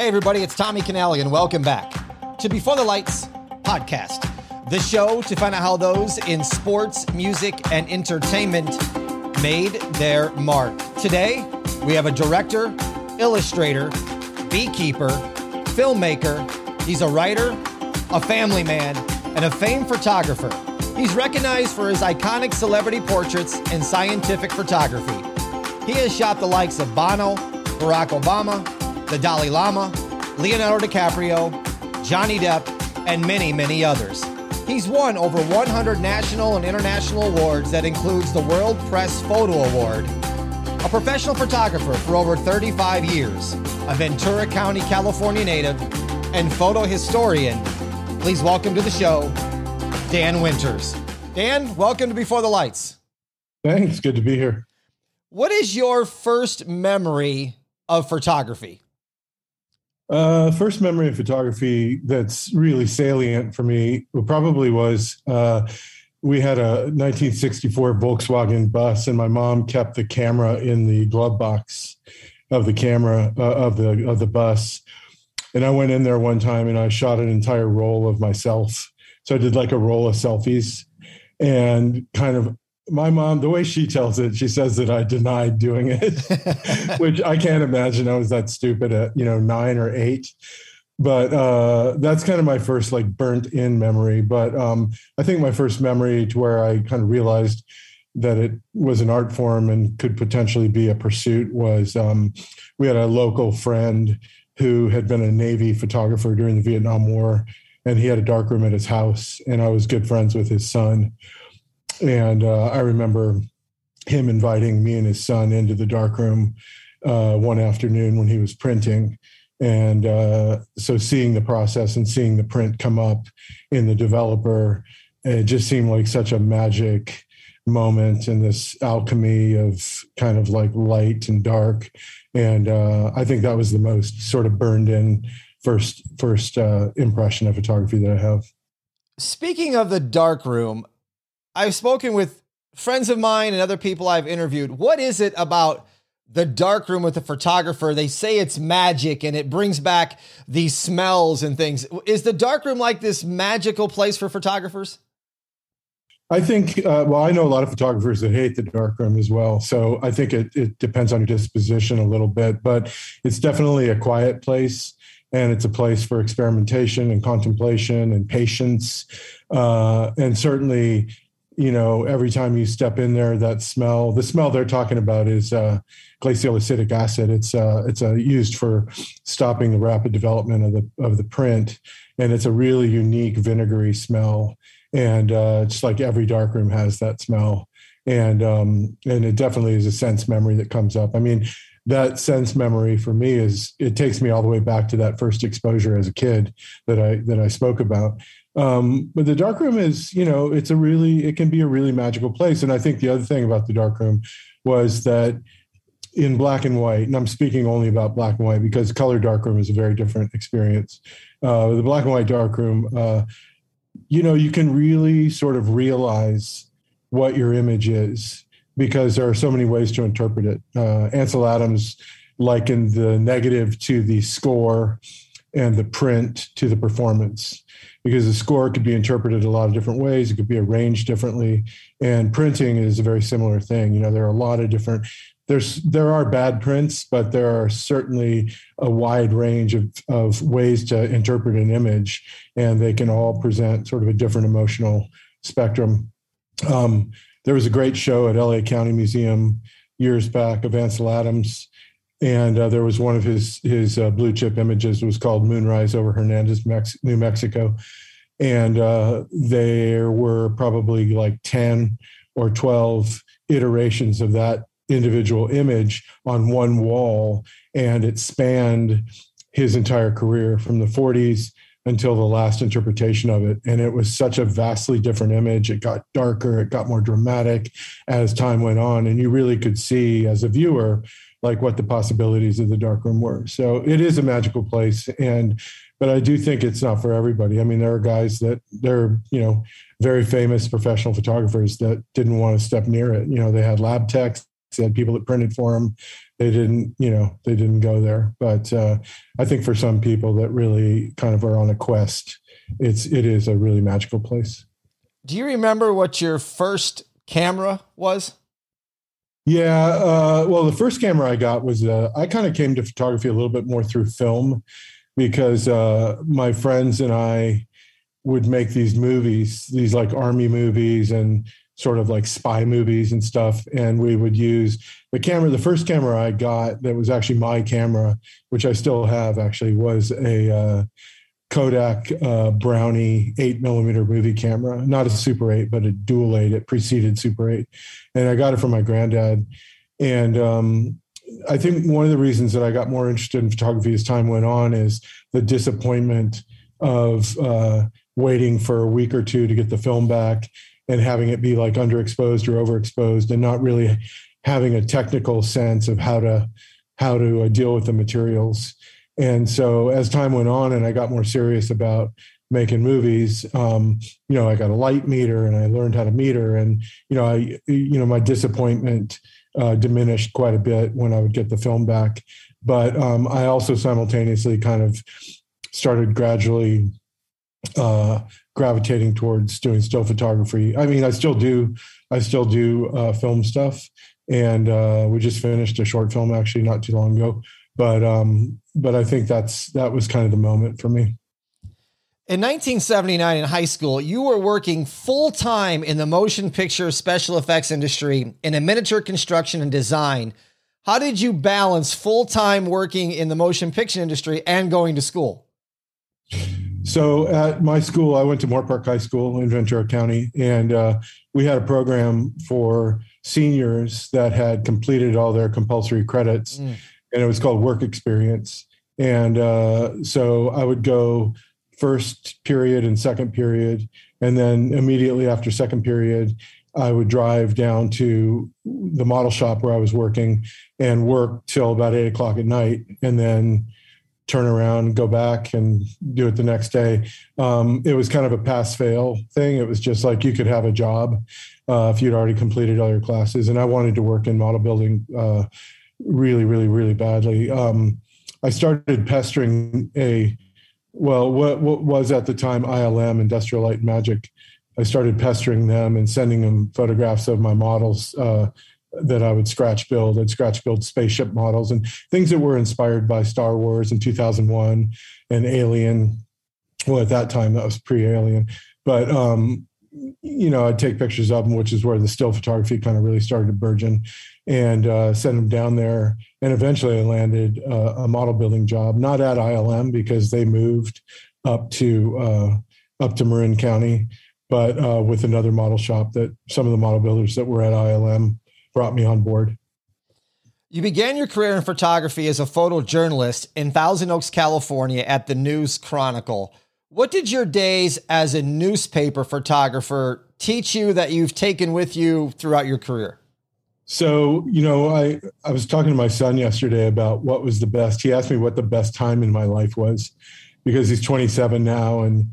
Hey, everybody, it's Tommy Canali, and welcome back to Before the Lights podcast, the show to find out how those in sports, music, and entertainment made their mark. Today, we have a director, illustrator, beekeeper, filmmaker. He's a writer, a family man, and a famed photographer. He's recognized for his iconic celebrity portraits and scientific photography. He has shot the likes of Bono, Barack Obama, the Dalai Lama, Leonardo DiCaprio, Johnny Depp, and many, many others. He's won over 100 national and international awards that includes the World Press Photo Award. A professional photographer for over 35 years, a Ventura County, California native, and photo historian. Please welcome to the show, Dan Winters. Dan, welcome to Before the Lights. Thanks. Good to be here. What is your first memory of photography? Uh, first memory of photography that's really salient for me probably was uh, we had a 1964 Volkswagen bus, and my mom kept the camera in the glove box of the camera uh, of the of the bus. And I went in there one time and I shot an entire roll of myself. So I did like a roll of selfies and kind of my mom, the way she tells it, she says that I denied doing it, which I can't imagine I was that stupid at, you know, nine or eight. But uh, that's kind of my first like burnt in memory. But um, I think my first memory to where I kind of realized that it was an art form and could potentially be a pursuit was um, we had a local friend who had been a Navy photographer during the Vietnam War, and he had a darkroom at his house, and I was good friends with his son and uh, I remember him inviting me and his son into the darkroom uh, one afternoon when he was printing. And uh, so seeing the process and seeing the print come up in the developer, it just seemed like such a magic moment in this alchemy of kind of like light and dark. And uh, I think that was the most sort of burned in first first uh, impression of photography that I have. Speaking of the dark room, I've spoken with friends of mine and other people I've interviewed. What is it about the dark room with the photographer? They say it's magic and it brings back these smells and things. Is the dark room like this magical place for photographers? I think, uh, well, I know a lot of photographers that hate the darkroom as well. So I think it, it depends on your disposition a little bit, but it's definitely a quiet place and it's a place for experimentation and contemplation and patience. Uh, and certainly, you know, every time you step in there, that smell, the smell they're talking about is uh, glacial acetic acid. It's uh, it's uh, used for stopping the rapid development of the of the print, and it's a really unique vinegary smell. And uh, it's like every darkroom has that smell, and um, and it definitely is a sense memory that comes up. I mean, that sense memory for me is it takes me all the way back to that first exposure as a kid that I that I spoke about um, but the darkroom is, you know, it's a really, it can be a really magical place. And I think the other thing about the darkroom was that in black and white, and I'm speaking only about black and white because color darkroom is a very different experience. Uh, the black and white darkroom, uh, you know, you can really sort of realize what your image is because there are so many ways to interpret it. Uh, Ansel Adams likened the negative to the score and the print to the performance because the score could be interpreted a lot of different ways. It could be arranged differently. And printing is a very similar thing. You know, there are a lot of different there's there are bad prints, but there are certainly a wide range of, of ways to interpret an image, and they can all present sort of a different emotional spectrum. Um, there was a great show at LA County Museum years back of Ansel Adams and uh, there was one of his his uh, blue chip images was called Moonrise over Hernandez, Mex- New Mexico, and uh, there were probably like ten or twelve iterations of that individual image on one wall, and it spanned his entire career from the 40s until the last interpretation of it. And it was such a vastly different image. It got darker, it got more dramatic as time went on. And you really could see as a viewer like what the possibilities of the darkroom were. So it is a magical place, and but I do think it's not for everybody. I mean, there are guys that they're you know very famous professional photographers that didn't want to step near it. You know, they had lab techs They had people that printed for them. They didn't, you know, they didn't go there. But uh, I think for some people that really kind of are on a quest, it's it is a really magical place. Do you remember what your first camera was? Yeah, uh, well, the first camera I got was uh, I kind of came to photography a little bit more through film because uh, my friends and I would make these movies, these like army movies and sort of like spy movies and stuff. And we would use the camera. The first camera I got that was actually my camera, which I still have actually, was a uh, Kodak uh, Brownie eight millimeter movie camera, not a Super 8, but a dual 8. It preceded Super 8. And I got it from my granddad. And um, I think one of the reasons that I got more interested in photography as time went on is the disappointment of uh, waiting for a week or two to get the film back and having it be like underexposed or overexposed and not really having a technical sense of how to how to uh, deal with the materials and so as time went on and i got more serious about making movies um, you know i got a light meter and i learned how to meter and you know i you know my disappointment uh, diminished quite a bit when i would get the film back but um, i also simultaneously kind of started gradually uh, gravitating towards doing still photography. I mean, I still do, I still do uh, film stuff, and uh, we just finished a short film actually not too long ago. But um, but I think that's that was kind of the moment for me. In 1979, in high school, you were working full time in the motion picture special effects industry in a miniature construction and design. How did you balance full time working in the motion picture industry and going to school? So at my school, I went to Moorpark High School in Ventura County, and uh, we had a program for seniors that had completed all their compulsory credits, mm. And it was called Work Experience. And uh, so I would go first period and second period, and then immediately after second period, I would drive down to the model shop where I was working and work till about eight o'clock at night, and then turn around, go back and do it the next day. Um, it was kind of a pass fail thing. It was just like you could have a job uh, if you'd already completed all your classes. And I wanted to work in model building uh, really, really, really badly. Um, I started pestering a, well, what, what was at the time ILM, Industrial Light and Magic. I started pestering them and sending them photographs of my models. Uh, that I would scratch build. I'd scratch build spaceship models and things that were inspired by Star Wars in 2001 and Alien. Well, at that time, that was pre Alien. But, um, you know, I'd take pictures of them, which is where the still photography kind of really started to burgeon and uh, send them down there. And eventually I landed uh, a model building job, not at ILM because they moved up to, uh, up to Marin County, but uh, with another model shop that some of the model builders that were at ILM brought me on board. You began your career in photography as a photojournalist in Thousand Oaks, California at the News Chronicle. What did your days as a newspaper photographer teach you that you've taken with you throughout your career? So, you know, I, I was talking to my son yesterday about what was the best. He asked me what the best time in my life was because he's 27 now and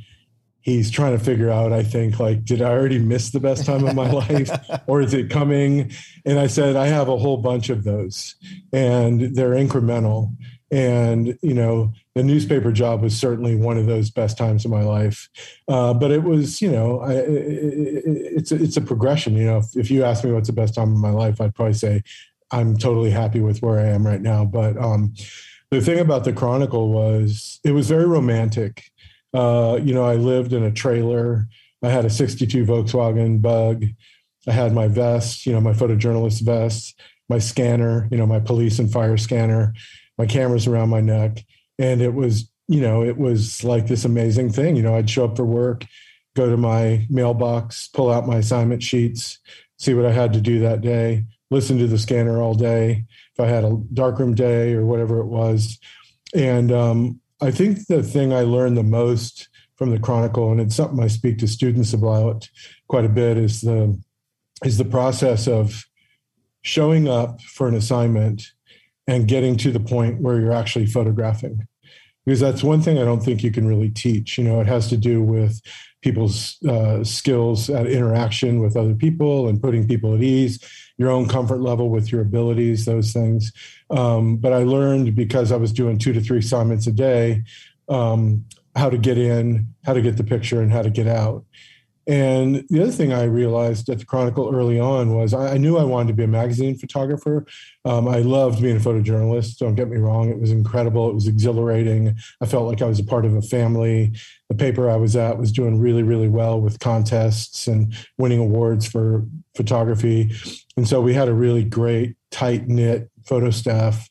he's trying to figure out i think like did i already miss the best time of my life or is it coming and i said i have a whole bunch of those and they're incremental and you know the newspaper job was certainly one of those best times of my life. Uh, but it was you know I, it, it's a, it's a progression you know. If, if, you ask me what's the best time of my life i'd probably say i'm totally happy with where i am right now. But um, the thing about the chronicle was it was very romantic. Uh, you know, I lived in a trailer. I had a 62 Volkswagen bug. I had my vest, you know, my photojournalist vest, my scanner, you know, my police and fire scanner, my cameras around my neck. And it was, you know, it was like this amazing thing. You know, I'd show up for work, go to my mailbox, pull out my assignment sheets, see what I had to do that day, listen to the scanner all day. If I had a darkroom day or whatever it was. And um, I think the thing I learned the most from the Chronicle, and it's something I speak to students about quite a bit, is the is the process of showing up for an assignment and getting to the point where you're actually photographing. because that's one thing I don't think you can really teach. You know, it has to do with people's uh, skills at interaction with other people and putting people at ease, your own comfort level with your abilities, those things. Um, but I learned because I was doing two to three assignments a day um, how to get in, how to get the picture, and how to get out. And the other thing I realized at the Chronicle early on was I, I knew I wanted to be a magazine photographer. Um, I loved being a photojournalist. Don't get me wrong; it was incredible. It was exhilarating. I felt like I was a part of a family. The paper I was at was doing really, really well with contests and winning awards for photography, and so we had a really great, tight knit photo staff.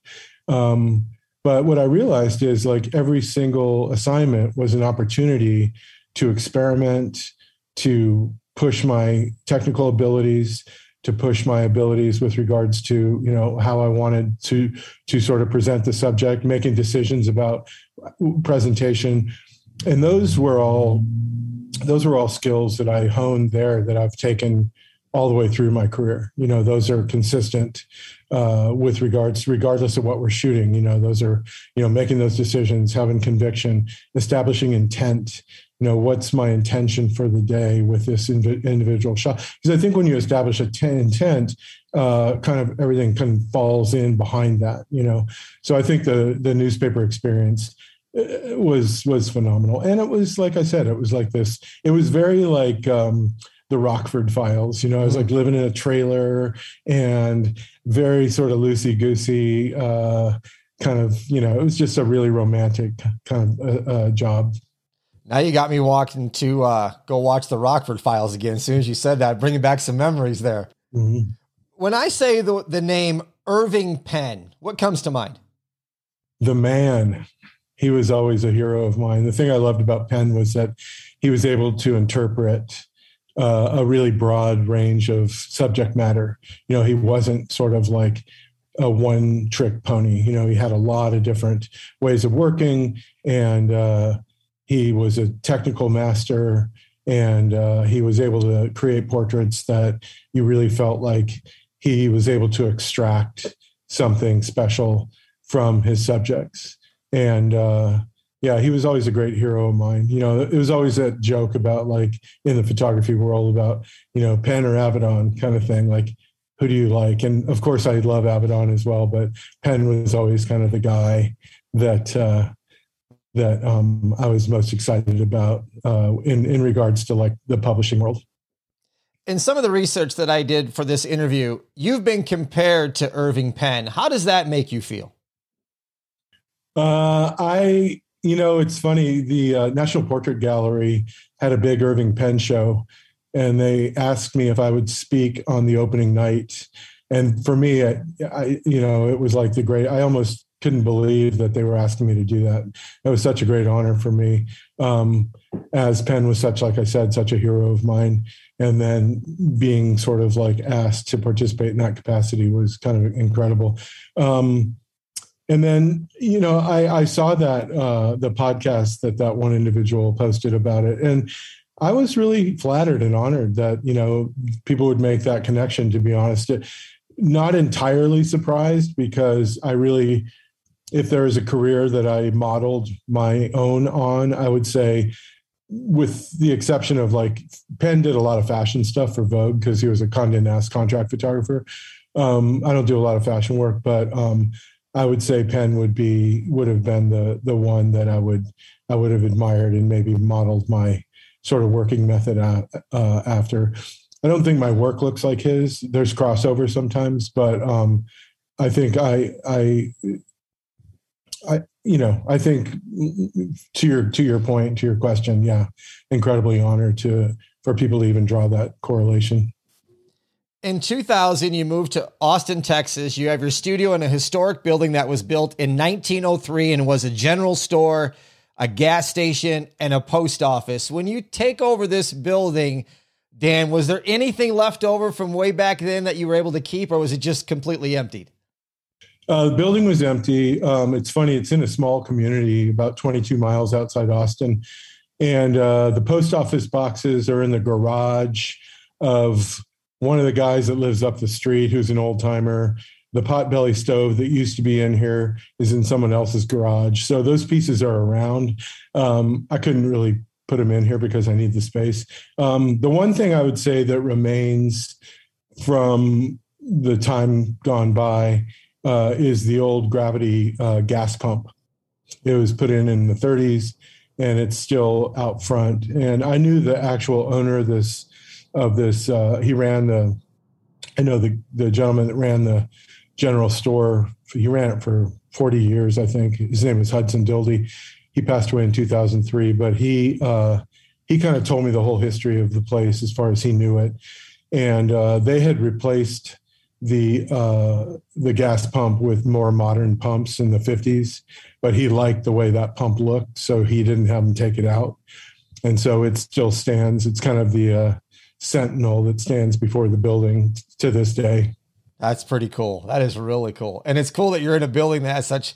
Um, but what I realized is like every single assignment was an opportunity to experiment to push my technical abilities to push my abilities with regards to you know how I wanted to to sort of present the subject, making decisions about presentation, and those were all those were all skills that I honed there that I've taken all the way through my career. You know, those are consistent uh, with regards, regardless of what we're shooting. You know, those are you know making those decisions, having conviction, establishing intent, you know what's my intention for the day with this individual shot because i think when you establish a t- intent uh, kind of everything kind of falls in behind that you know so i think the the newspaper experience uh, was was phenomenal and it was like i said it was like this it was very like um, the Rockford Files. You know, I was like mm-hmm. living in a trailer and very sort of loosey goosey, uh, kind of, you know, it was just a really romantic kind of uh, uh, job. Now you got me walking to uh, go watch the Rockford Files again. As soon as you said that, bringing back some memories there. Mm-hmm. When I say the the name Irving Penn, what comes to mind? The man. He was always a hero of mine. The thing I loved about Penn was that he was able to interpret uh, a really broad range of subject matter. You know, he wasn't sort of like a one trick pony. You know, he had a lot of different ways of working and uh, he was a technical master and uh, he was able to create portraits that you really felt like he was able to extract something special from his subjects. And uh, yeah he was always a great hero of mine. You know it was always that joke about like in the photography world about you know penn or avedon kind of thing like who do you like? And of course i love avedon as well but penn was always kind of the guy that uh, that um, I was most excited about uh, in in regards to like the publishing world. In some of the research that I did for this interview, you've been compared to Irving Penn. How does that make you feel? Uh, I, you know, it's funny. The uh, National Portrait Gallery had a big Irving Penn show, and they asked me if I would speak on the opening night. And for me, I, I you know, it was like the great. I almost couldn't believe that they were asking me to do that. It was such a great honor for me. Um, as Penn was such, like I said, such a hero of mine. And then being sort of like asked to participate in that capacity was kind of incredible. Um, and then, you know, I, I saw that uh, the podcast that that one individual posted about it. And I was really flattered and honored that, you know, people would make that connection, to be honest. Not entirely surprised because I really, if there is a career that I modeled my own on, I would say, with the exception of like Penn did a lot of fashion stuff for Vogue because he was a Condé Nast contract photographer. Um, I don't do a lot of fashion work, but um, I would say Penn would be would have been the the one that I would I would have admired and maybe modeled my sort of working method uh, after. I don't think my work looks like his. There's crossover sometimes, but um, I think I I I, you know, I think to your to your point, to your question, yeah, incredibly honored to for people to even draw that correlation. In 2000, you moved to Austin, Texas. You have your studio in a historic building that was built in 1903 and was a general store, a gas station, and a post office. When you take over this building, Dan, was there anything left over from way back then that you were able to keep, or was it just completely emptied? Uh, the building was empty. Um, it's funny, it's in a small community about 22 miles outside Austin. And uh, the post office boxes are in the garage of one of the guys that lives up the street who's an old timer. the potbelly stove that used to be in here is in someone else's garage. So those pieces are around. Um, I couldn't really put them in here because I need the space. Um, the one thing I would say that remains from the time gone by uh, is the old gravity uh, gas pump. It was put in in the 30s, and it's still out front. And I knew the actual owner of this of this. Uh, he ran the. I know the the gentleman that ran the general store. He ran it for 40 years, I think. His name is Hudson Dildy. He passed away in 2003, but he uh, he kind of told me the whole history of the place as far as he knew it. And uh, they had replaced the uh, the gas pump with more modern pumps in the 50s, but he liked the way that pump looked, so he didn't have them take it out, and so it still stands. It's kind of the uh, sentinel that stands before the building to this day. That's pretty cool. That is really cool, and it's cool that you're in a building that has such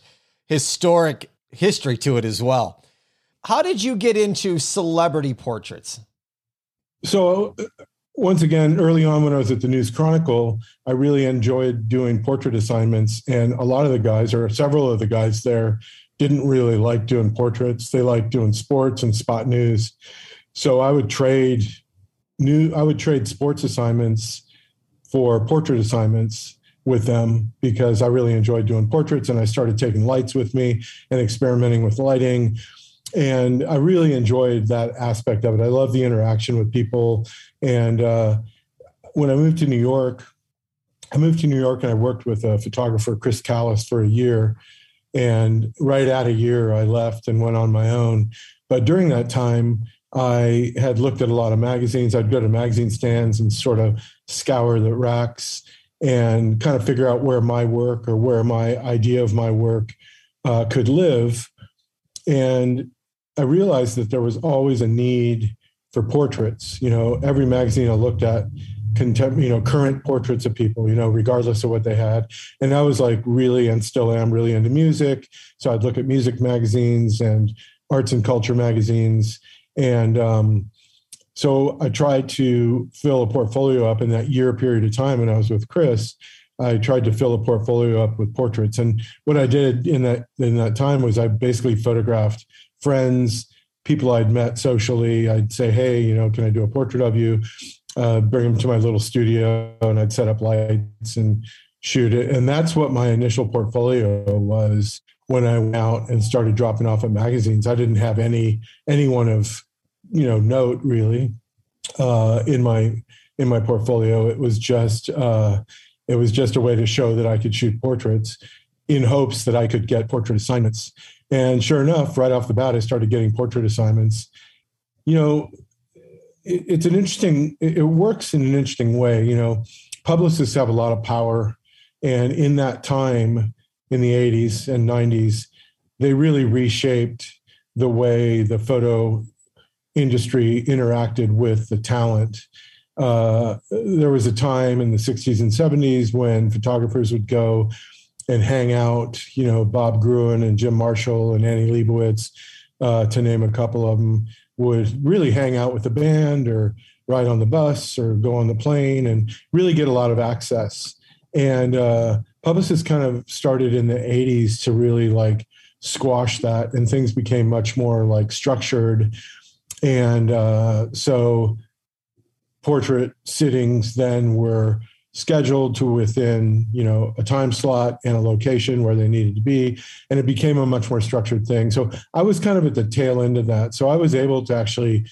historic history to it as well. How did you get into celebrity portraits? So once again, early on when I was at the News Chronicle, I really enjoyed doing portrait assignments. And a lot of the guys, or several of the guys there, didn't really like doing portraits. They liked doing sports and spot news. So I would trade new I would trade sports assignments for portrait assignments with them because I really enjoyed doing portraits and I started taking lights with me and experimenting with lighting and I really enjoyed that aspect of it. I love the interaction with people. And uh, when I moved to New York, I moved to New York and I worked with a photographer, Chris Callis, for a year. And right at a year, I left and went on my own. But during that time, I had looked at a lot of magazines. I'd go to magazine stands and sort of scour the racks and kind of figure out where my work or where my idea of my work uh, could live. And I realized that there was always a need for portraits. You know, every magazine I looked at, contempt, you know, current portraits of people, you know, regardless of what they had. And I was like really, and still am really into music. So I'd look at music magazines and arts and culture magazines. And um, so I tried to fill a portfolio up in that year period of time when I was with Chris. I tried to fill a portfolio up with portraits. And what I did in that in that time was I basically photographed friends, people I'd met socially. I'd say, hey, you know, can I do a portrait of you? Uh, bring them to my little studio and I'd set up lights and shoot it. And that's what my initial portfolio was when I went out and started dropping off at magazines. I didn't have any anyone of you know note really uh, in my in my portfolio. It was just uh, it was just a way to show that I could shoot portraits in hopes that I could get portrait assignments. And sure enough, right off the bat, I started getting portrait assignments. You know, it, it's an interesting, it, it works in an interesting way. You know, publicists have a lot of power. And in that time, in the 80s and 90s, they really reshaped the way the photo industry interacted with the talent. Uh, there was a time in the 60s and 70s when photographers would go and hang out. You know, Bob Gruen and Jim Marshall and Annie Leibovitz, uh, to name a couple of them, would really hang out with the band or ride on the bus or go on the plane and really get a lot of access. And uh, publicists kind of started in the 80s to really like squash that, and things became much more like structured. And uh, so portrait sittings then were scheduled to within you know a time slot and a location where they needed to be and it became a much more structured thing. So i was kind of at the tail end of that. So i was able to actually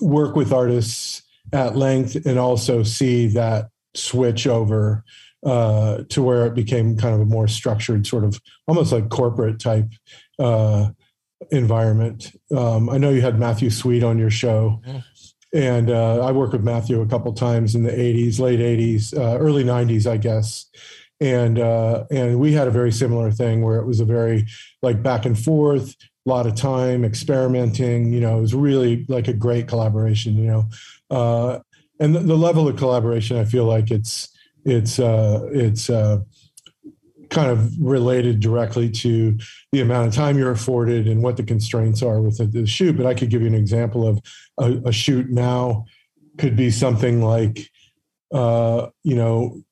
work with artists at length and also see that switch over uh, to where it became kind of a more structured sort of almost like corporate type uh, environment. Um, i know you had matthew sweet on your show. Yeah and uh, I worked with Matthew a couple times in the '80s, late '80s, uh, early '90s, I guess. And uh, and we had a very similar thing where it was a very like back and forth, a lot of time experimenting. You know, it was really like a great collaboration. You know, uh, and the, the, level of collaboration, I feel like it's it's uh, it's uh, kind of related directly to the amount of time you're afforded and what the constraints are with the, shoot. But I could give you an example of a, a shoot now could be something like, uh, you know,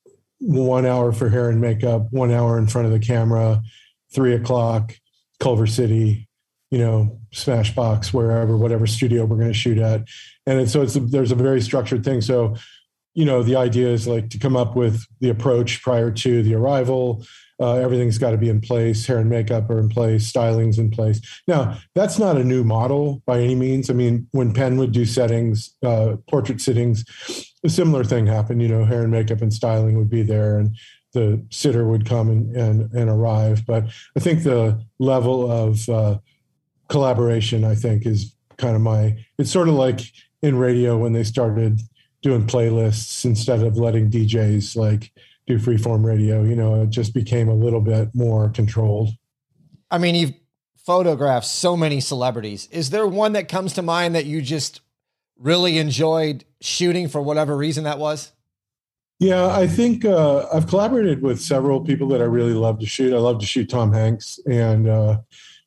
one hour for hair and makeup, one hour in front of the camera, three o'clock, Culver City, you know, Smashbox, wherever, whatever studio we're going to shoot at. And so it's there's a very structured thing. So, you know, the idea is like to come up with the approach prior to the arrival, uh, everything's got to be in place. Hair and makeup are in place. Styling's in place. Now, that's not a new model by any means. I mean, when Penn would do settings, uh, portrait sittings, a similar thing happened. You know, hair and makeup and styling would be there, and the sitter would come and and, and arrive. But I think the level of uh, collaboration, I think, is kind of my. It's sort of like in radio when they started doing playlists instead of letting DJs like do freeform radio. You know, it just became a little bit more controlled. I mean, you've photographed so many celebrities. Is there one that comes to mind that you just really enjoyed shooting for whatever reason that was? Yeah, I think uh, I've collaborated with several people that I really love to shoot. I love to shoot Tom Hanks and uh,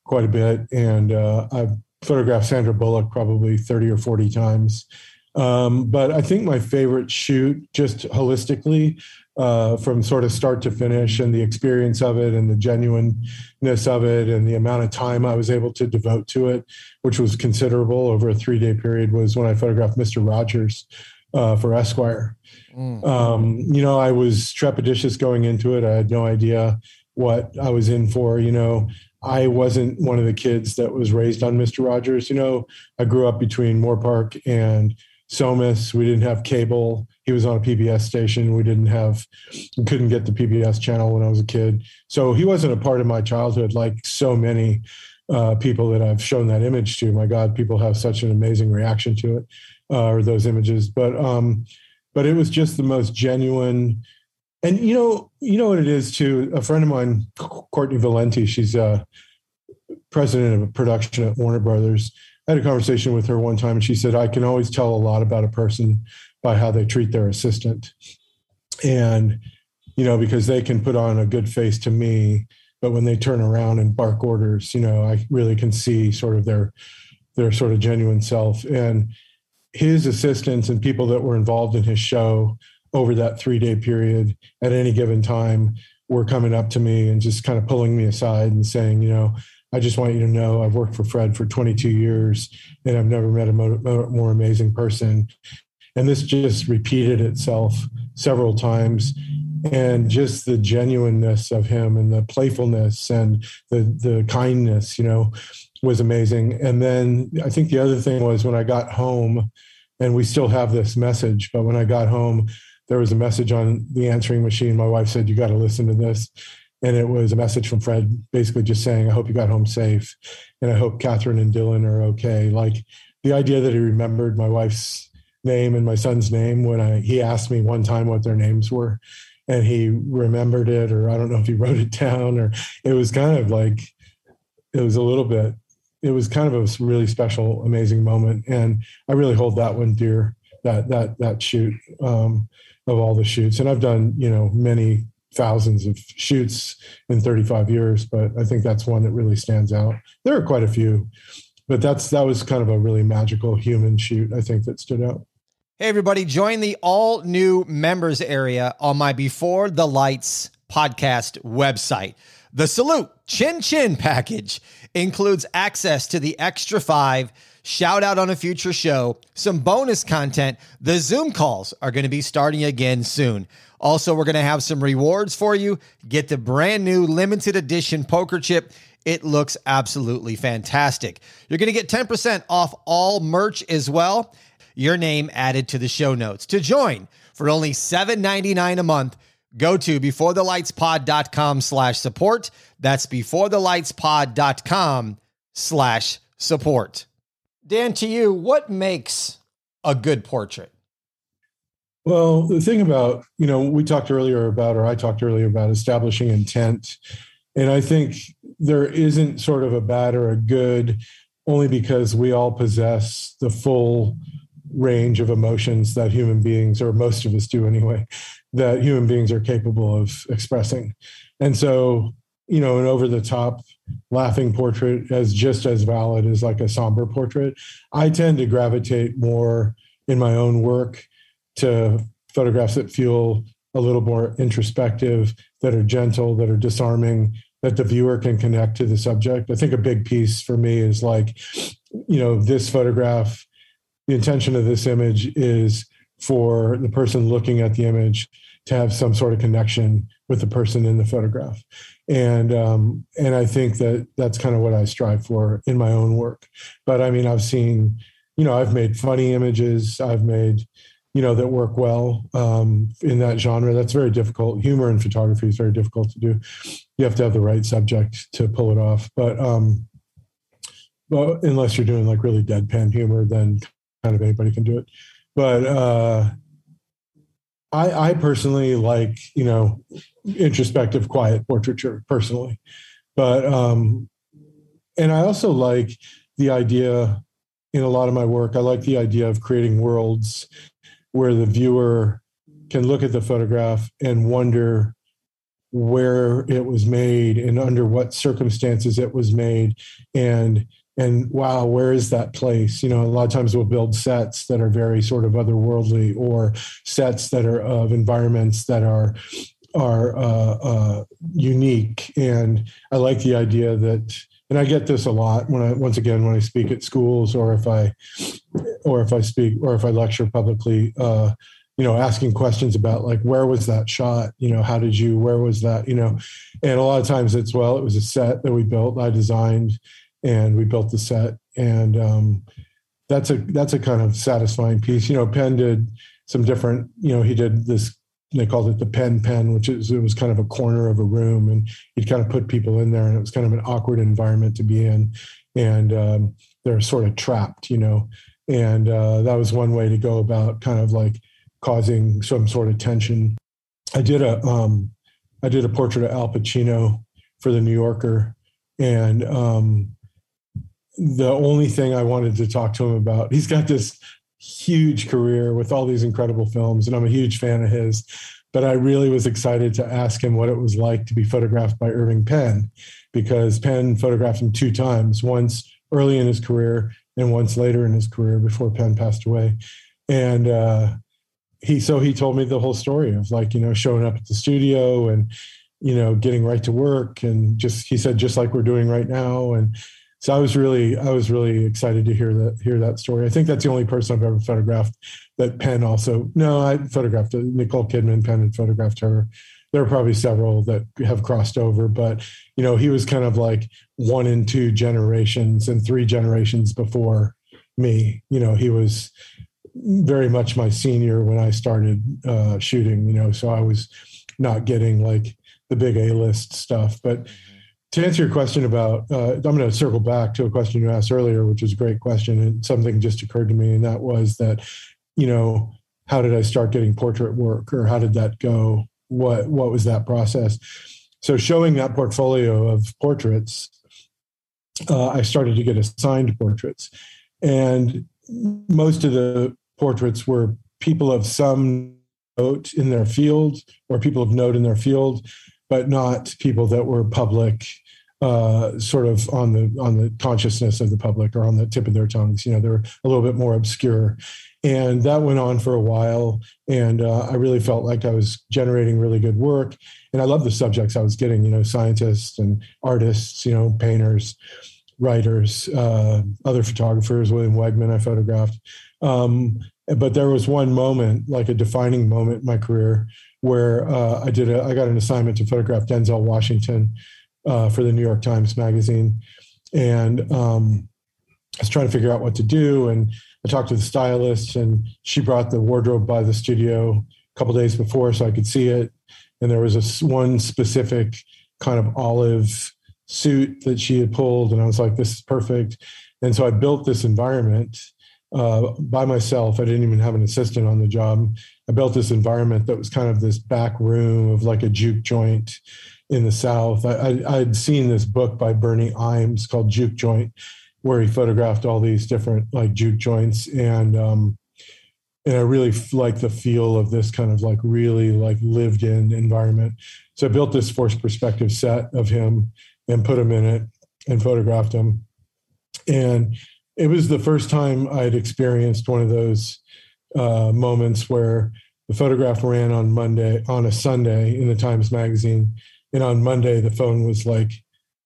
quite a bit, and uh, I've photographed Sandra Bullock probably thirty or forty times. Um, but I think my favorite shoot, just holistically, uh, from sort of start to finish and the experience of it and the genuineness of it and the amount of time I was able to devote to it, which was considerable over a three day period, was when I photographed Mr. Rogers uh, for Esquire. Mm. Um, you know, I was trepidatious going into it. I had no idea what I was in for. You know, I wasn't one of the kids that was raised on Mr. Rogers. You know, I grew up between Moorpark and Somis. We didn't have cable. He was on a PBS station. We didn't have, couldn't get the PBS channel when I was a kid. So he wasn't a part of my childhood like so many uh, people that I've shown that image to. My God, people have such an amazing reaction to it uh, or those images. But um, but it was just the most genuine. And you know, you know what it is too. A friend of mine, Courtenay Valenti, she's a uh, president of production at Warner Brothers I had a conversation with her one time and she said, I can always tell a lot about a person by how they treat their assistant. And, you know, because they can put on a good face to me, but when they turn around and bark orders, you know, I really can see sort of their their sort of genuine self. And his assistants and people that were involved in his show over that three day period at any given time were coming up to me and just kind of pulling me aside and saying, you know, I just want you to know I've worked for Fred for 22 years and I've never met a more amazing person. And this just repeated itself several times. And just the genuineness of him and the playfulness and the, the kindness, you know, was amazing. And then I think the other thing was when I got home, and we still have this message, but when I got home, there was a message on the answering machine. My wife said, You got to listen to this and it was a message from Fred, basically just saying, "I hope you got home safe, and I hope Catherine and Dylan are okay." Like the idea that he remembered my wife's name and my son's name when I he asked me one time what their names were, and he remembered it, or I don't know if he wrote it down, or it was kind of like it was a little bit. It was kind of a really special, amazing moment, and I really hold that one dear. That that that shoot um, of all the shoots, and I've done you know many thousands of shoots in 35 years, but I think that's one that really stands out. There are quite a few, but that's that was kind of a really magical human shoot. I think that stood out. Hey everybody, join the all new members area on my Before the Lights podcast website. The Salute Chin Chin package includes access to the extra five shout out on a future show, some bonus content. The Zoom calls are going to be starting again soon. Also, we're going to have some rewards for you. Get the brand new limited edition poker chip. It looks absolutely fantastic. You're going to get 10% off all merch as well. Your name added to the show notes. To join for only $7.99 a month, go to beforethelightspod.com slash support. That's beforethelightspod.com slash support. Dan, to you, what makes a good portrait? Well, the thing about, you know, we talked earlier about, or I talked earlier about establishing intent. And I think there isn't sort of a bad or a good only because we all possess the full range of emotions that human beings, or most of us do anyway, that human beings are capable of expressing. And so, you know, an over the top laughing portrait as just as valid as like a somber portrait. I tend to gravitate more in my own work to photographs that feel a little more introspective, that are gentle, that are disarming, that the viewer can connect to the subject. I think a big piece for me is like, you know, this photograph, the intention of this image is for the person looking at the image to have some sort of connection with the person in the photograph and um, and I think that that's kind of what I strive for in my own work. But I mean, I've seen, you know, I've made funny images, I've made, you know, that work well um, in that genre. That's very difficult. Humor in photography is very difficult to do. You have to have the right subject to pull it off. But um, well, unless you're doing like really deadpan humor, then kind of anybody can do it. But uh, I, I personally like, you know, introspective, quiet portraiture personally. But, um, and I also like the idea in a lot of my work, I like the idea of creating worlds where the viewer can look at the photograph and wonder where it was made and under what circumstances it was made and and wow, where is that place? You know, a lot of times we'll build sets that are very sort of otherworldly, or sets that are of environments that are are uh, uh, unique. And I like the idea that, and I get this a lot when I once again when I speak at schools, or if I or if I speak or if I lecture publicly. Uh, you know, asking questions about like where was that shot? You know, how did you? Where was that? You know, and a lot of times it's well, it was a set that we built, I designed, and we built the set and um, that's a that's a kind of satisfying piece you know penn did some different you know he did this they called it the pen pen which is it was kind of a corner of a room and you'd kind of put people in there and it was kind of an awkward environment to be in and um, they're sort of trapped you know and uh, that was one way to go about kind of like causing some sort of tension i did a um, I did a portrait of al pacino for the new yorker and um, the only thing I wanted to talk to him about. He's got this huge career with all these incredible films, and I'm a huge fan of his. But I really was excited to ask him what it was like to be photographed by Irving Penn, because Penn photographed him two times once early in his career and once later in his career before Penn passed away. And uh, he, so he told me the whole story of like, you know, showing up at the studio and, you know, getting right to work. And just, he said, just like we're doing right now. And, so I was really I was really excited to hear that hear that story. I think that's the only person I've ever photographed that Penn also. No, I photographed Nicole Kidman. Penn had photographed her. There are probably several that have crossed over, but you know he was kind of like one and two generations and three generations before me. You know he was very much my senior when I started uh, shooting. You know, so I was not getting like the big A list stuff, but to answer your question about, uh, I'm going to circle back to a question you asked earlier, which was a great question, and something just occurred to me, and that was that, you know, how did I start getting portrait work, or how did that go? What what was that process? So, showing that portfolio of portraits, uh, I started to get assigned portraits, and most of the portraits were people of some note in their field, or people of note in their field but not people that were public uh, sort of on the on the consciousness of the public or on the tip of their tongues. You know, they're a little bit more obscure, and that went on for a while. And uh, I really felt like I was generating really good work, and I love the subjects I was getting. You know, scientists and artists. You know, painters, writers, uh, other photographers. William Wegman, I photographed. Um, but there was one moment, like a defining moment in my career, where uh, I did a, I got an assignment to photograph Denzel Washington uh, for the New York Times Magazine, and um, I was trying to figure out what to do. And I talked to the stylist, and she brought the wardrobe by the studio a couple days before so I could see it. And there was a one specific kind of olive suit that she had pulled, and I was like, "This is perfect." And so I built this environment uh, by myself. I didn't even have an assistant on the job. I built this environment that was kind of this back room of like a juke joint in the South. I, would seen this book by Birney Imes called Juke Joint, where he photographed all these different like juke joints, and um, and I really like the feel of this kind of like really like lived in environment. So I built this forced perspective set of him and put him in it and photographed him, and it was the first time I'd experienced one of those uh, moments where the photograph ran on Monday on a Sunday in the Times Magazine, and on Monday the phone was like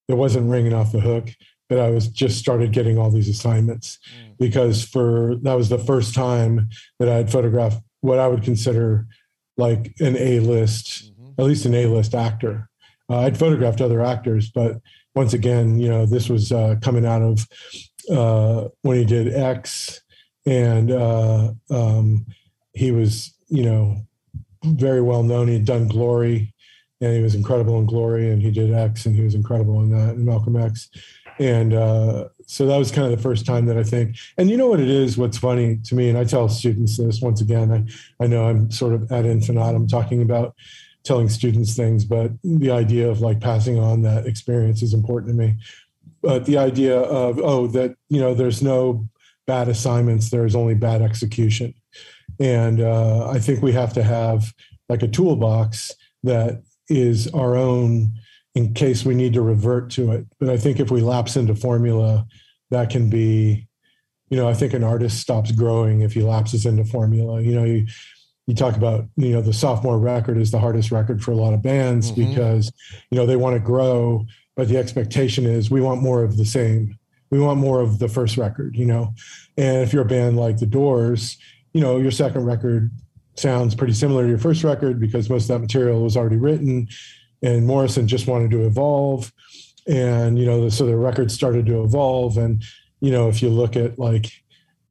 it wasn't ringing off the hook, but I was just started getting all these assignments mm. because for that was the first time that I had photographed what I would consider like an A list, mm-hmm. at least an A list actor. Uh, I'd photographed other actors, but once again, you know, this was uh, coming out of uh, when he did X, and uh, um, he was, you know, very well known. He had done Glory, and he was incredible in Glory, and he did X, and he was incredible in that, and Malcolm X, and uh, so that was kind of the first time that I think. And you know what it is? What's funny to me, and I tell students this once again. I I know I'm sort of ad infinitum talking about telling students things, but the idea of like passing on that experience is important to me. But the idea of, oh, that, you know, there's no bad assignments, there's only bad execution. And uh, I think we have to have like a toolbox that is our own in case we need to revert to it. But I think if we lapse into formula, that can be, you know, I think an artist stops growing if he lapses into formula. You know, you, you talk about you know the sophomore record is the hardest record for a lot of bands mm-hmm. because you know they want to grow but the expectation is we want more of the same we want more of the first record you know? And if you're a band like the doors you know your second record sounds pretty similar to your first record because most of that material was already written and morrison just wanted to evolve. And you know so the record started to evolve. And you know if you look at like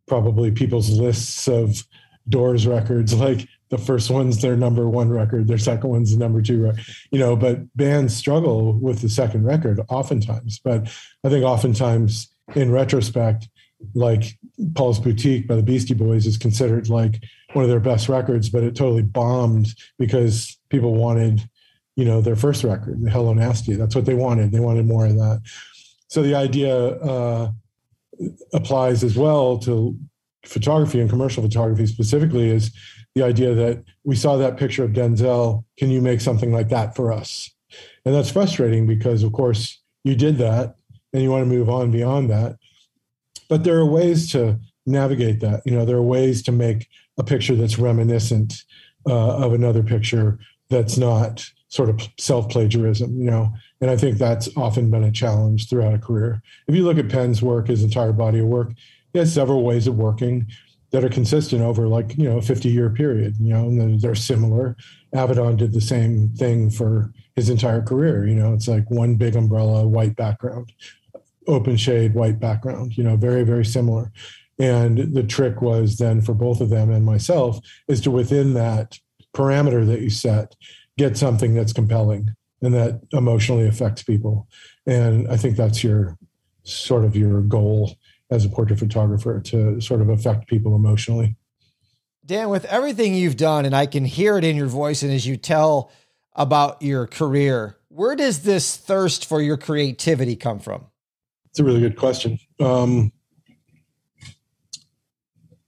probably people's lists of Doors records, like the first one's their number one record, their second one's the number two record, you know, but bands struggle with the second record oftentimes. But I think oftentimes in retrospect, like Paul's Boutique by the Beastie Boys is considered like one of their best records, but it totally bombed because people wanted, you know, their first record, Hello Nasty. That's what they wanted. They wanted more of that. So the idea uh, applies as well to photography and commercial photography specifically is the idea that we saw that picture of Denzel. Can you make something like that for us? And that's frustrating because, of course, you did that and you want to move on beyond that. But there are ways to navigate that. You know, there are ways to make a picture that's reminiscent uh, of another picture that's not sort of self plagiarism, you know. And I think that's often been a challenge throughout a career. If you look at Penn's work, his entire body of work, he has several ways of working that are consistent over like you know a 50 year period you know and they're similar avedon did the same thing for his entire career you know it's like one big umbrella white background open shade white background you know very very similar and the trick was then for both of them and myself is to within that parameter that you set get something that's compelling and that emotionally affects people and i think that's your sort of your goal as a portrait photographer to sort of affect people emotionally. Dan, with everything you've done, and I can hear it in your voice, and as you tell about your career, where does this thirst for your creativity come from? It's a really good question. Um,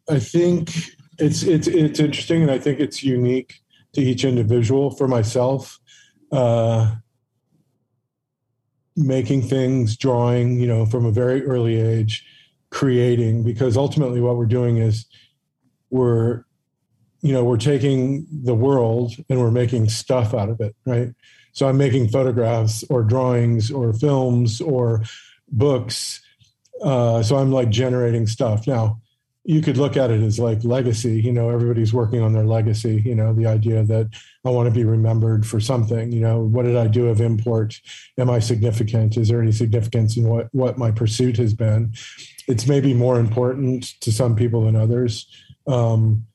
I think it's it's it's interesting, and I think it's unique to each individual. For myself, uh, making things, drawing, you know, from a very early age, creating because ultimately what we're doing is we're you know we're taking the world and we're making stuff out of it right so i'm making photographs or drawings or films or books uh, so i'm like generating stuff. Now you could look at it as like legacy you know everybody's working on their legacy you know the idea that i want to be remembered for something you know what did i do of import? Am i significant? Is there any significance in what what my pursuit has been? It's maybe more important to some people than others. Um,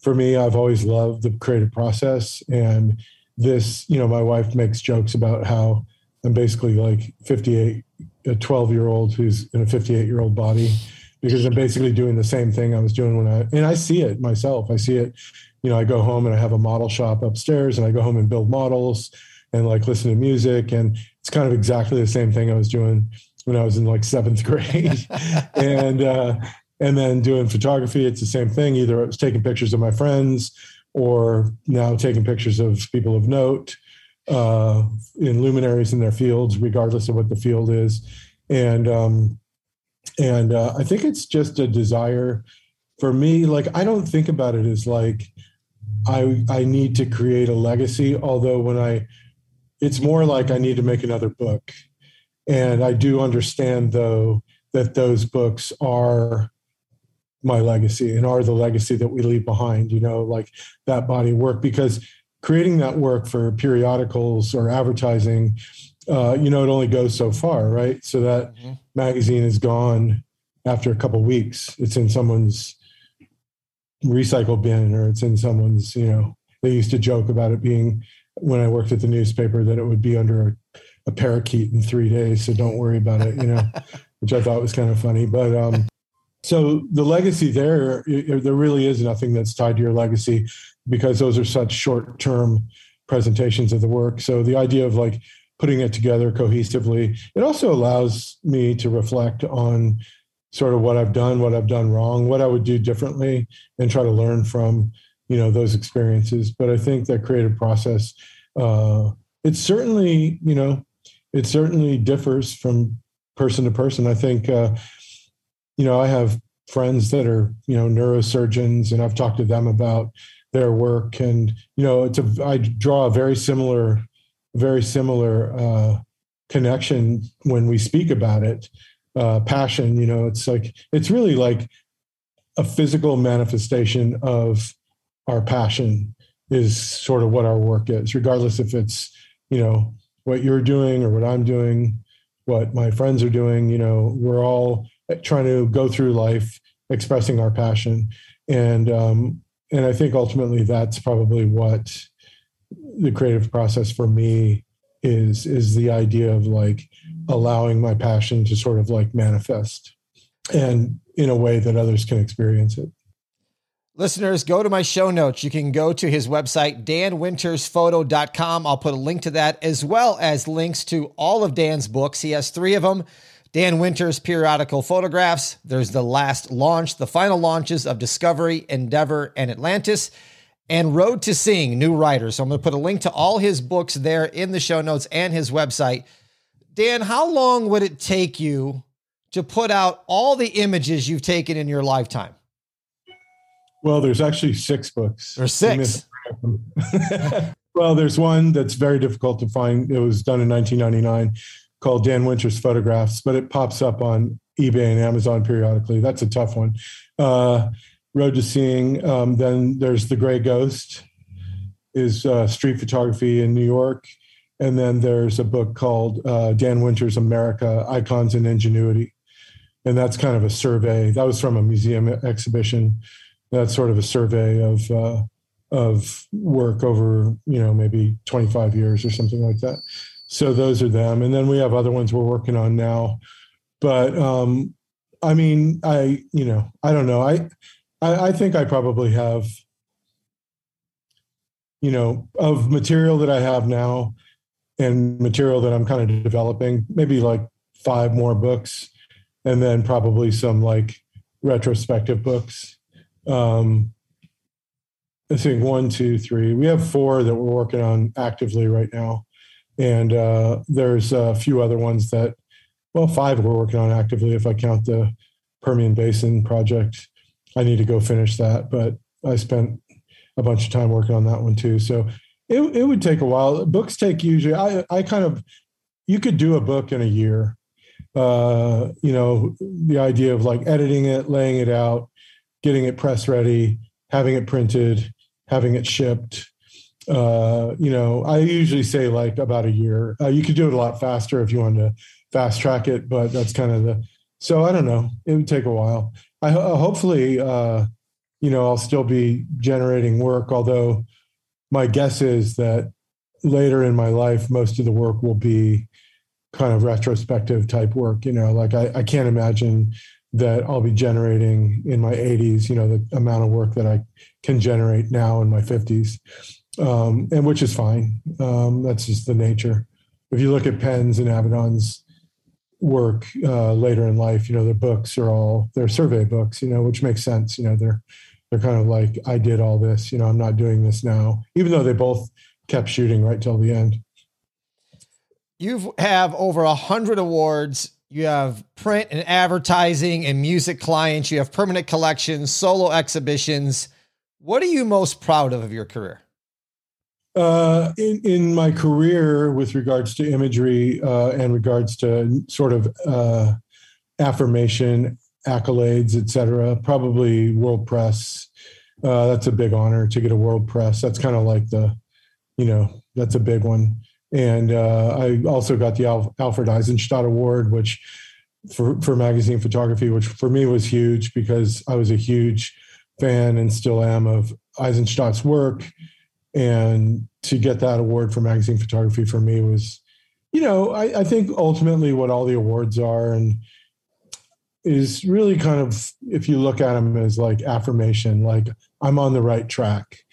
for me i've always loved the creative process and this you know my wife makes jokes about how i'm basically like 58 a 12 year old who's in a 58 year old body because I'm basically doing the same thing I was doing when I and I see it myself. I see it, you know, I go home and I have a model shop upstairs and I go home and build models and like listen to music and it's kind of exactly the same thing I was doing when I was in like seventh grade. and uh and then doing photography, it's the same thing. Either I was taking pictures of my friends or now taking pictures of people of note, uh, in luminaries in their fields, regardless of what the field is. And um and uh, I think it's just a desire for me. Like I don't think about it as like I I need to create a legacy. Although when I, it's more like I need to make another book, and I do understand though that those books are my legacy and are the legacy that we leave behind. You know, like that body of work because creating that work for periodicals or advertising, uh, you know, it only goes so far, right? So that mm-hmm. magazine is gone after a couple weeks. It's in someone's recycle bin or it's in someone's, you know, they used to joke about it being when I worked at the newspaper that it would be under a, a parakeet in three days. So don't worry about it, you know, which I thought was kind of funny. But um, so the legacy there, there really is nothing that's tied to your legacy because those are such short term presentations of the work. So the idea of like putting it together cohesively, it also allows me to reflect on sort of what I've done, what I've done wrong, what I would do differently, and try to learn from you know those experiences. But I think that creative process, uh, it certainly you know, it certainly differs from person to person. I think uh, you know I have friends that are you know neurosurgeons, and I've talked to them about their work, and you know it's a I draw a very similar, very similar. Uh, connection when we speak about it uh, passion. You know, it's like it's really like a physical manifestation of our passion is sort of what our work is, regardless if it's you know what you're doing or what I'm doing, what my friends are doing. You know, we're all trying to go through life expressing our passion, and um, and I think ultimately that's probably what the creative process for me is is the idea of like allowing my passion to sort of like manifest and in a way that others can experience it. Listeners, go to my show notes. You can go to his website, danwintersphoto.com. I'll put a link to that as well as links to all of Dan's books. He has three of them Dan Winters periodical photographs. There's the last launch, the final launches of Discovery, Endeavour, and Atlantis and Road to Seeing New Writers. So I'm going to put a link to all his books there in the show notes and his website. Dan, how long would it take you to put out all the images you've taken in your lifetime? Well, there's actually six books. There's six. well, there's one that's very difficult to find. It was done in 1999 called Dan Winters Photographs, but it pops up on eBay and Amazon periodically. That's a tough one. Uh, Road to Seeing. Um, then there's The Gray Ghost, is uh, street photography in New York. And then there's a book called uh, Dan Winters America Icons and Ingenuity. And that's kind of a survey. That was from a museum exhibition. That's sort of a survey of uh, of work over, you know, maybe 25 years or something like that. So those are them. And then we have other ones we're working on now. But um, I mean, I, you know, I don't know. I I, I think I probably have, you know, of material that I have now and material that I'm kind of developing, maybe like five more books, and then probably some like retrospective books. Um, I think one, two, three. We have four that we're working on actively right now, and uh, there's a few other ones that, well, five we're working on actively if I count the Permian Basin project. I need to go finish that, but I spent a bunch of time working on that one too. So it, it would take a while. Books take usually, I, I kind of, you could do a book in a year. Uh, you know, the idea of like editing it, laying it out, getting it press ready, having it printed, having it shipped. Uh, you know, I usually say like about a year. Uh, you could do it a lot faster if you wanted to fast track it, but that's kind of the. So I don't know. It would take a while. I uh, hopefully, uh, you know, I'll still be generating work. Although my guess is that later in my life, most of the work will be kind of retrospective type work. You know, like I, I can't imagine that I'll be generating in my 80s. You know, the amount of work that I can generate now in my 50s, um, and which is fine. Um, that's just the nature. If you look at Penn's and Avedon's work uh, later in life. You know, their books are all they're survey books. You know, which makes sense. You know, they're they're kind of like I did all this. You know, I'm not doing this now, even though they both kept shooting right till the end. You have over a hundred awards. You have print and advertising and music clients. You have permanent collections, solo exhibitions. What are you most proud of of your career? Uh, in, in my career, with regards to imagery uh, and regards to sort of uh, affirmation, accolades, etc., probably World Press. Uh, that's a big honor to get a World Press. That's kind of like the, you know, that's a big one. And uh, I also got the Al- Alfred Eisenstaedt Award, which for for magazine photography, which for me was huge because I was a huge fan and still am of Eisenstaedt's work. And to get that award for magazine photography for me was, you know, I, I think ultimately what all the awards are and is really kind of if you look at them as like affirmation, like I'm on the right track.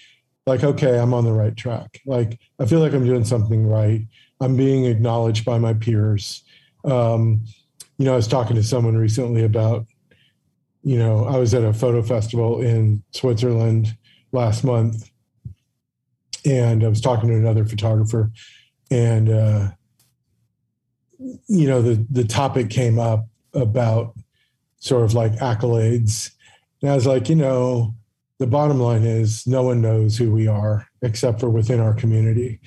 Like, okay, I'm on the right track. Like, I feel like I'm doing something right. I'm being acknowledged by my peers. Um, you know, I was talking to someone recently about, you know, I was at a photo festival in Switzerland last month, and I was talking to another photographer, and uh, you know, the the topic came up about sort of like accolades, and I was like, you know, the bottom line is no one knows who we are except for within our community.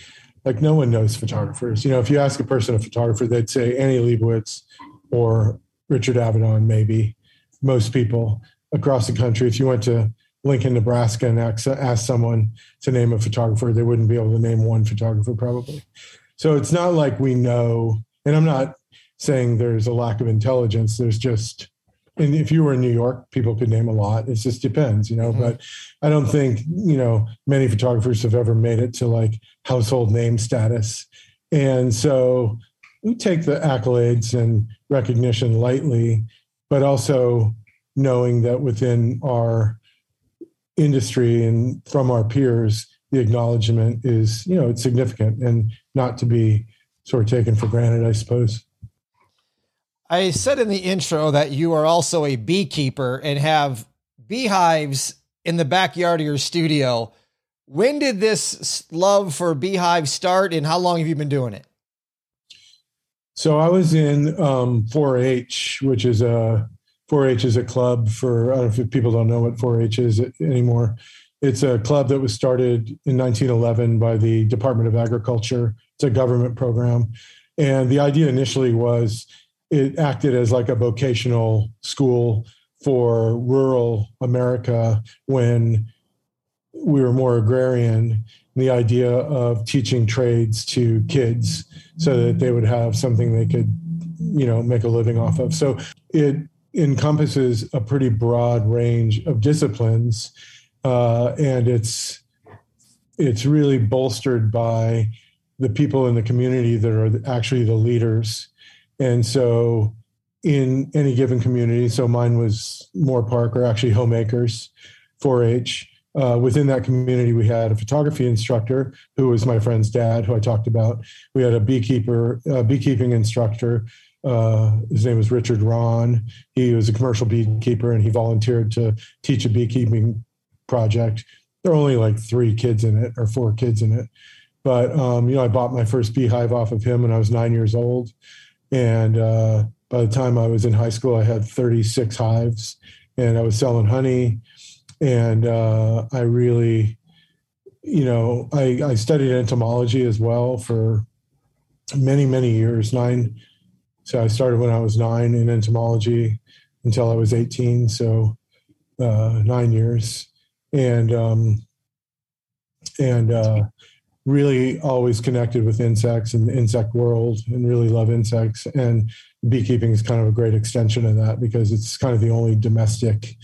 Like no one knows photographers. You know, if you ask a person a photographer, they'd say Annie Leibovitz or Richard Avedon, maybe most people across the country. If you went to Lincoln, Nebraska, and ask, someone to name a photographer, they wouldn't be able to name one photographer, probably. So it's not like we know, and I'm not saying there's a lack of intelligence. There's just, and if you were in New York, people could name a lot. It just depends, you know. Mm-hmm. But I don't think, you know, many photographers have ever made it to like household name status. And so we take the accolades and recognition lightly, but also knowing that within our industry and from our peers, the acknowledgement is, you know, it's significant and not to be sort of taken for granted, I suppose. I said in the intro that you are also a beekeeper and have beehives in the backyard of your studio. When did this love for beehives start and how long have you been doing it? So I was in um, 4-H, which is a 4-H is a club for I don't know if people don't know what 4-H is anymore. It's a club that was started in 1911 by the Department of Agriculture. It's a government program, and the idea initially was it acted as like a vocational school for rural America when we were more agrarian the idea of teaching trades to kids so that they would have something they could you know make a living off of so it encompasses a pretty broad range of disciplines uh, and it's it's really bolstered by the people in the community that are actually the leaders and so in any given community so mine was Moorpark or actually homeacres 4-h uh, within that community, we had a photography instructor who was my friend's dad, who I talked about. We had a beekeeper, a beekeeping instructor. Uh, his name was Richard Ron. He was a commercial beekeeper, and he volunteered to teach a beekeeping project. There are only like three kids in it, or four kids in it. But um, you know, I bought my first beehive off of him when I was nine years old, and uh, by the time I was in high school, I had 36 hives, and I was selling honey and uh, I really, you know, I, I studied entomology as well for many many years. Nine, so I started when I was nine in entomology until I was eighteen. So uh, nine years, and um, and uh, really always connected with insects and the insect world, and really love insects. And beekeeping is kind of a great extension of that because it's kind of the only domestic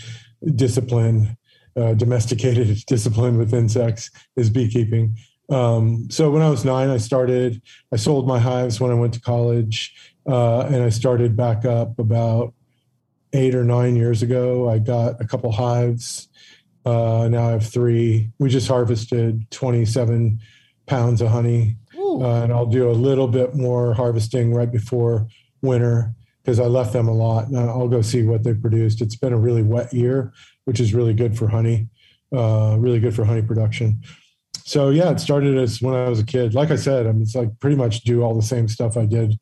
discipline uh, domesticated discipline with insects is beekeeping. Um, so when I was nine, I started. I sold my hives when I went to college, uh, and I started back up about eight or nine years ago. I got a couple hives. Uh, now I have three. We just harvested 27 pounds of honey, uh, and I'll do a little bit more harvesting right before winter because I left them a lot. And I'll go see what they produced. It's been a really wet year, which is really good for honey, uh, really good for honey production. So yeah, it started as when I was a kid. Like I said, I mean, it's like pretty much do all the same stuff I did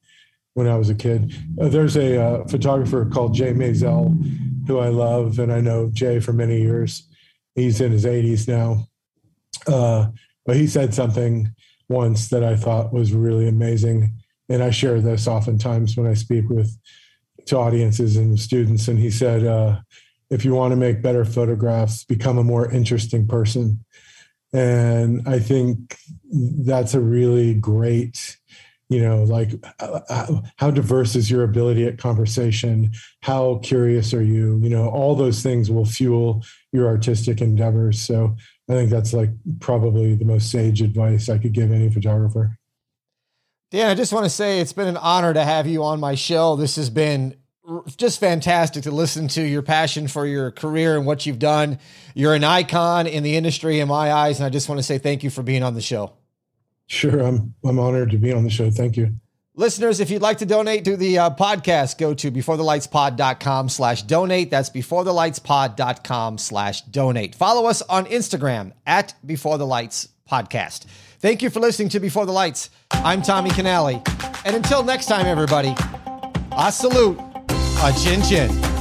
when I was a kid. Uh, there's a uh, photographer called Jay Maisel, who I love, and I know Jay for many years. He's in his 80s now. Uh, but he said something once that I thought was really amazing. And I share this oftentimes when I speak with to audiences and students. And he said, uh, if you want to make better photographs, become a more interesting person. And I think that's a really great you know like uh, how diverse is your ability at conversation? How curious are you? You know all those things will fuel your artistic endeavors. So i think that's like probably the most sage advice i could give any photographer. Dan i just want to say it's been an honor to have you on my show. This has been just fantastic to listen to your passion for your career and what you've done you're an icon in the industry in my eyes and i just want to say thank you for being on the show Sure, I'm I'm honored to be on the show. Thank you. Listeners, if you'd like to donate to the uh, podcast, go to beforethelightspod.com slash donate. That's beforethelightspod.com slash donate. Follow us on Instagram at Before the Lights Podcast. Thank you for listening to Before the Lights. I'm Tommy Canale. And until next time, everybody, I salute, a chin chin.